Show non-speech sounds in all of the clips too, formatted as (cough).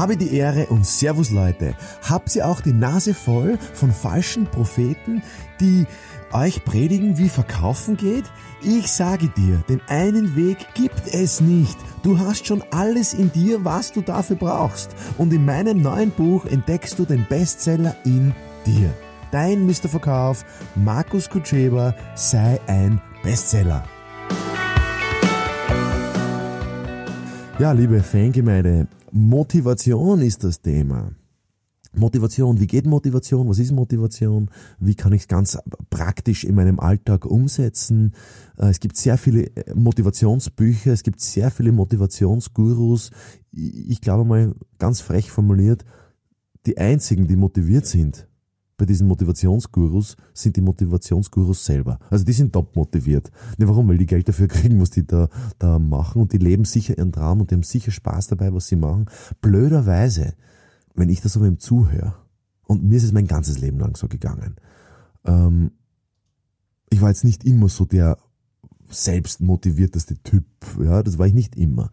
Habe die Ehre und Servus Leute. Habt ihr auch die Nase voll von falschen Propheten, die euch predigen, wie verkaufen geht? Ich sage dir, den einen Weg gibt es nicht. Du hast schon alles in dir, was du dafür brauchst. Und in meinem neuen Buch entdeckst du den Bestseller in dir. Dein Mr. Verkauf, Markus Kutscheba, sei ein Bestseller. Ja, liebe Fangemeinde, Motivation ist das Thema. Motivation, wie geht Motivation? Was ist Motivation? Wie kann ich es ganz praktisch in meinem Alltag umsetzen? Äh, es gibt sehr viele äh, Motivationsbücher, es gibt sehr viele Motivationsgurus. Ich glaube mal ganz frech formuliert, die einzigen, die motiviert sind bei diesen Motivationsgurus, sind die Motivationsgurus selber. Also die sind top motiviert. Ne, warum? Weil die Geld dafür kriegen, was die da, da machen und die leben sicher ihren Traum und die haben sicher Spaß dabei, was sie machen. Blöderweise wenn ich das so wem zuhöre, und mir ist es mein ganzes Leben lang so gegangen, ähm, ich war jetzt nicht immer so der selbstmotivierteste Typ, ja, das war ich nicht immer.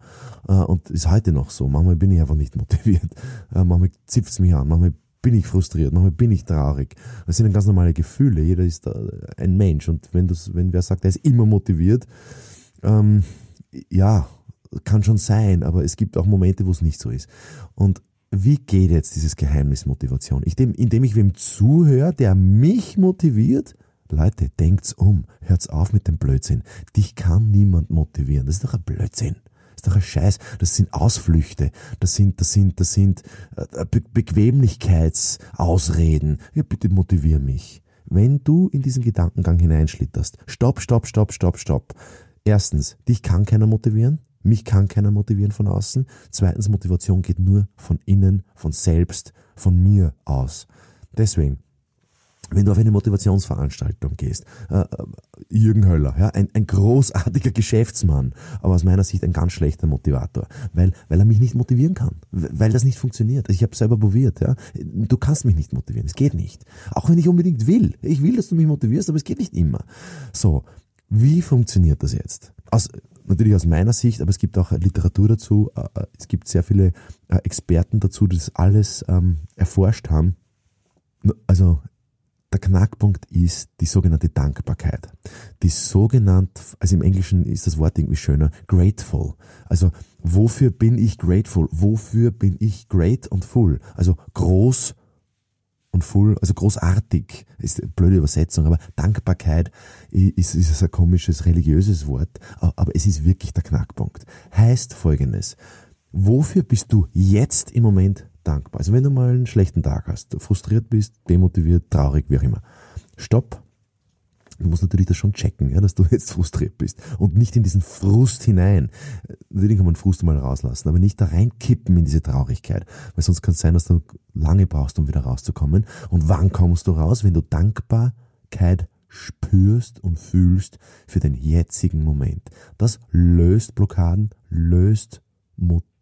Äh, und ist heute noch so. Manchmal bin ich einfach nicht motiviert. Äh, manchmal zipft es mich an, manchmal bin ich frustriert, manchmal bin ich traurig. Das sind ganz normale Gefühle. Jeder ist ein Mensch. Und wenn das, wenn wer sagt, er ist immer motiviert, ähm, ja, kann schon sein, aber es gibt auch Momente, wo es nicht so ist. Und wie geht jetzt dieses Geheimnis Motivation? Ich, indem ich wem zuhöre, der mich motiviert, Leute, denkt's um, hört's auf mit dem Blödsinn. Dich kann niemand motivieren. Das ist doch ein Blödsinn. Ist doch ein Scheiß. Das sind Ausflüchte. Das sind, das sind, das sind äh, Be Bequemlichkeitsausreden. Ja, bitte motivier mich. Wenn du in diesen Gedankengang hineinschlitterst, stopp, stopp, stopp, stopp, stopp. Erstens, dich kann keiner motivieren. Mich kann keiner motivieren von außen. Zweitens, Motivation geht nur von innen, von selbst, von mir aus. Deswegen, wenn du auf eine Motivationsveranstaltung gehst, äh, äh, Jürgen Höller, ja, ein, ein großartiger Geschäftsmann, aber aus meiner Sicht ein ganz schlechter Motivator, weil, weil er mich nicht motivieren kann, weil das nicht funktioniert. Ich habe selber probiert, ja. Du kannst mich nicht motivieren, es geht nicht. Auch wenn ich unbedingt will. Ich will, dass du mich motivierst, aber es geht nicht immer. So, wie funktioniert das jetzt? Aus, natürlich aus meiner Sicht, aber es gibt auch Literatur dazu. Äh, äh, es gibt sehr viele äh, Experten dazu, die das alles ähm, erforscht haben. Also der Knackpunkt ist die sogenannte Dankbarkeit. Die sogenannte, also im Englischen ist das Wort irgendwie schöner, grateful. Also wofür bin ich grateful? Wofür bin ich great und full? Also groß und full, also großartig, ist eine blöde Übersetzung, aber Dankbarkeit ist, ist ein komisches religiöses Wort, aber es ist wirklich der Knackpunkt. Heißt folgendes, wofür bist du jetzt im Moment dankbar? Also wenn du mal einen schlechten Tag hast, frustriert bist, demotiviert, traurig, wie auch immer. Stopp, Du musst natürlich das schon checken, ja, dass du (laughs) jetzt frustriert bist und nicht in diesen Frust hinein. Natürlich kann man Frust mal rauslassen, aber nicht da reinkippen in diese Traurigkeit, weil sonst kann es sein, dass du lange brauchst, um wieder rauszukommen. Und wann kommst du raus? Wenn du Dankbarkeit spürst und fühlst für den jetzigen Moment. Das löst Blockaden, löst Motivation,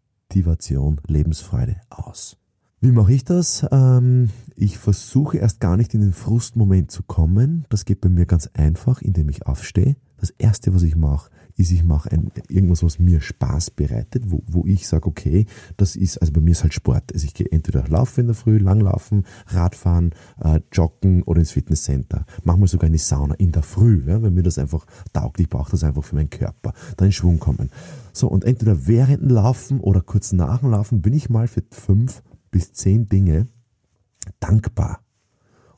Lebensfreude aus. Wie mache ich das? Ähm, ich versuche erst gar nicht in den Frustmoment zu kommen. Das geht bei mir ganz einfach, indem ich aufstehe. Das erste, was ich mache, ist, ich mache ein, irgendwas, was mir Spaß bereitet, wo, wo ich sage, okay, das ist, also bei mir ist halt Sport. Also ich gehe entweder laufen in der Früh, langlaufen, Radfahren, äh, joggen oder ins Fitnesscenter. Manchmal sogar in die Sauna in der Früh, ja, wenn mir das einfach taugt. Ich brauche das einfach für meinen Körper. Da in Schwung kommen. So, und entweder während dem Laufen oder kurz nach dem Laufen bin ich mal für fünf bis zehn Dinge dankbar.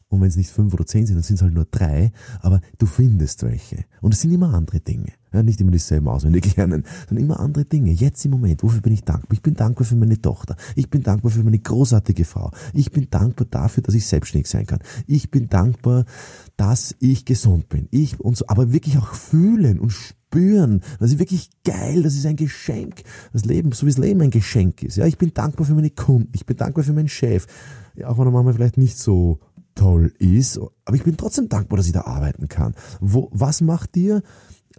Und wenn es nicht fünf oder zehn sind, dann sind es halt nur drei, aber du findest welche. Und es sind immer andere Dinge. Ja, nicht immer dieselben auswendig lernen, sondern immer andere Dinge. Jetzt im Moment, wofür bin ich dankbar? Ich bin dankbar für meine Tochter. Ich bin dankbar für meine großartige Frau. Ich bin dankbar dafür, dass ich selbstständig sein kann. Ich bin dankbar, dass ich gesund bin. Ich und so, aber wirklich auch fühlen und spüren. Das ist wirklich geil. Das ist ein Geschenk. Das Leben, so wie das Leben ein Geschenk ist. Ja, ich bin dankbar für meine Kunden. Ich bin dankbar für meinen Chef. Ja, auch wenn er manchmal vielleicht nicht so toll ist. Aber ich bin trotzdem dankbar, dass ich da arbeiten kann. Wo, was macht dir,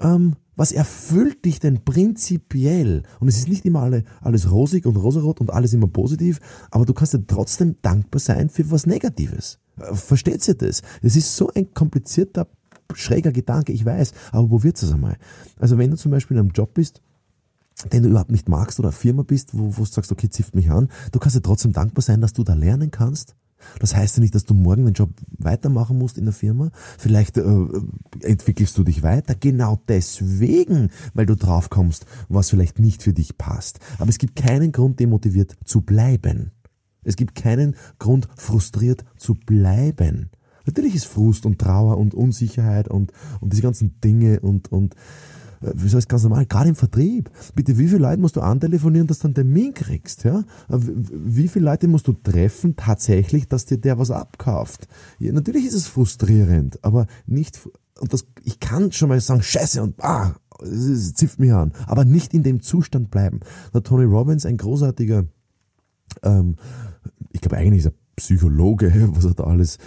ähm, was erfüllt dich denn prinzipiell? Und es ist nicht immer alle, alles rosig und rosarot und alles immer positiv, aber du kannst ja trotzdem dankbar sein für was Negatives. Äh, versteht ihr das? Es ist so ein komplizierter, schräger Gedanke, ich weiß, aber wo wird's das einmal? Also wenn du zum Beispiel in einem Job bist, den du überhaupt nicht magst oder eine Firma bist, wo, wo du sagst, okay, zifft mich an, du kannst ja trotzdem dankbar sein, dass du da lernen kannst. Das heißt ja nicht, dass du morgen den Job weitermachen musst in der Firma. Vielleicht äh, entwickelst du dich weiter. Genau deswegen, weil du drauf kommst, was vielleicht nicht für dich passt. Aber es gibt keinen Grund, demotiviert zu bleiben. Es gibt keinen Grund, frustriert zu bleiben. Natürlich ist Frust und Trauer und Unsicherheit und, und diese ganzen Dinge und, und äh, wieso ist ganz normal, gerade im Vertrieb. Bitte, wie viele Leute musst du antelefonieren, dass du einen Termin kriegst? Ja? Äh, wie viele Leute musst du treffen tatsächlich, dass dir der was abkauft? Ja, natürlich ist es frustrierend, aber nicht, und das, ich kann schon mal sagen, scheiße und ah, es zifft mich an, aber nicht in dem Zustand bleiben. Der Tony Robbins, ein großartiger, ähm, ich glaube eigentlich ist er Psychologe, (laughs) was er da alles,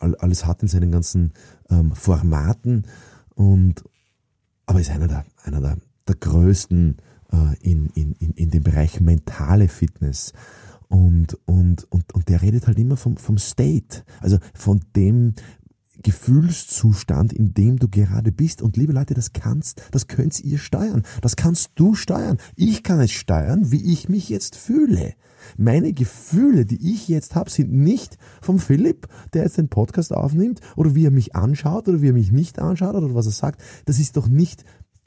äh, alles hat in seinen ganzen ähm, Formaten und, aber ist einer der, einer der, der größten äh, in, in, in, in dem Bereich mentale Fitness. Und, und, und, und der redet halt immer vom, vom State, also von dem Gefühlszustand, in dem du gerade bist. Und liebe Leute, das kannst, das könnt ihr steuern. Das kannst du steuern. Ich kann es steuern, wie ich mich jetzt fühle. Meine Gefühle, die ich jetzt habe, sind nicht vom Philipp, der jetzt den Podcast aufnimmt, oder wie er mich anschaut, oder wie er mich nicht anschaut, oder was er sagt. Das ist doch nicht,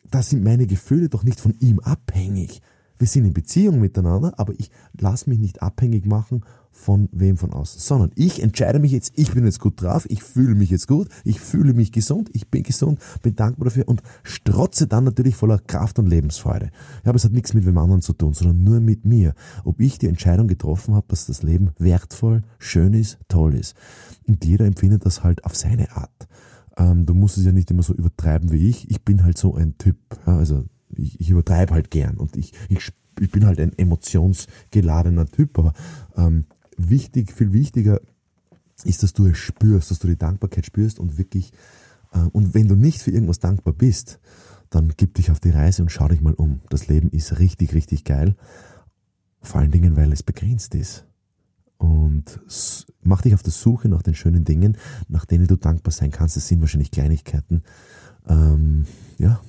das sind meine Gefühle doch nicht von ihm abhängig. Wir sind in Beziehung miteinander, aber ich lasse mich nicht abhängig machen von wem von außen, sondern ich entscheide mich jetzt, ich bin jetzt gut drauf, ich fühle mich jetzt gut, ich fühle mich gesund, ich bin gesund, bin dankbar dafür und strotze dann natürlich voller Kraft und Lebensfreude. Ja, aber es hat nichts mit wem anderen zu tun, sondern nur mit mir. Ob ich die Entscheidung getroffen habe, dass das Leben wertvoll, schön ist, toll ist. Und jeder empfindet das halt auf seine Art. Ähm, du musst es ja nicht immer so übertreiben wie ich. Ich bin halt so ein Typ. Ja, also ich, ich übertreibe halt gern und ich, ich, ich bin halt ein emotionsgeladener Typ, aber ähm, wichtig, viel wichtiger ist, dass du es spürst, dass du die Dankbarkeit spürst und wirklich, äh, und wenn du nicht für irgendwas dankbar bist, dann gib dich auf die Reise und schau dich mal um. Das Leben ist richtig, richtig geil. Vor allen Dingen, weil es begrenzt ist. Und mach dich auf der Suche nach den schönen Dingen, nach denen du dankbar sein kannst. Es sind wahrscheinlich Kleinigkeiten. Ähm, ja,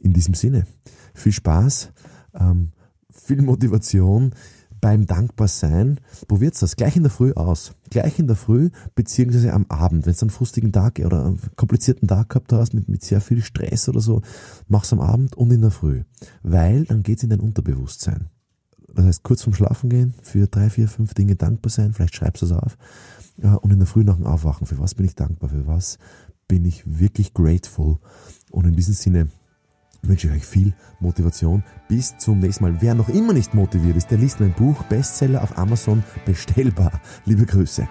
in diesem Sinne. Viel Spaß, ähm, viel Motivation beim Dankbarsein, probiert's das gleich in der Früh aus. Gleich in der Früh, beziehungsweise am Abend. Wenn du einen frustigen Tag oder einen komplizierten Tag gehabt hast mit, mit sehr viel Stress oder so, mach's am Abend und in der Früh. Weil dann geht's in dein Unterbewusstsein. Das heißt, kurz vorm Schlafen gehen, für drei, vier, fünf Dinge dankbar sein, vielleicht schreibst du es auf. Und in der Früh nach dem Aufwachen, für was bin ich dankbar, für was bin ich wirklich grateful. Und in diesem Sinne, wünsche ich euch viel Motivation. Bis zum nächsten Mal. Wer noch immer nicht motiviert ist, der liest mein Buch Bestseller auf Amazon bestellbar. Liebe Grüße.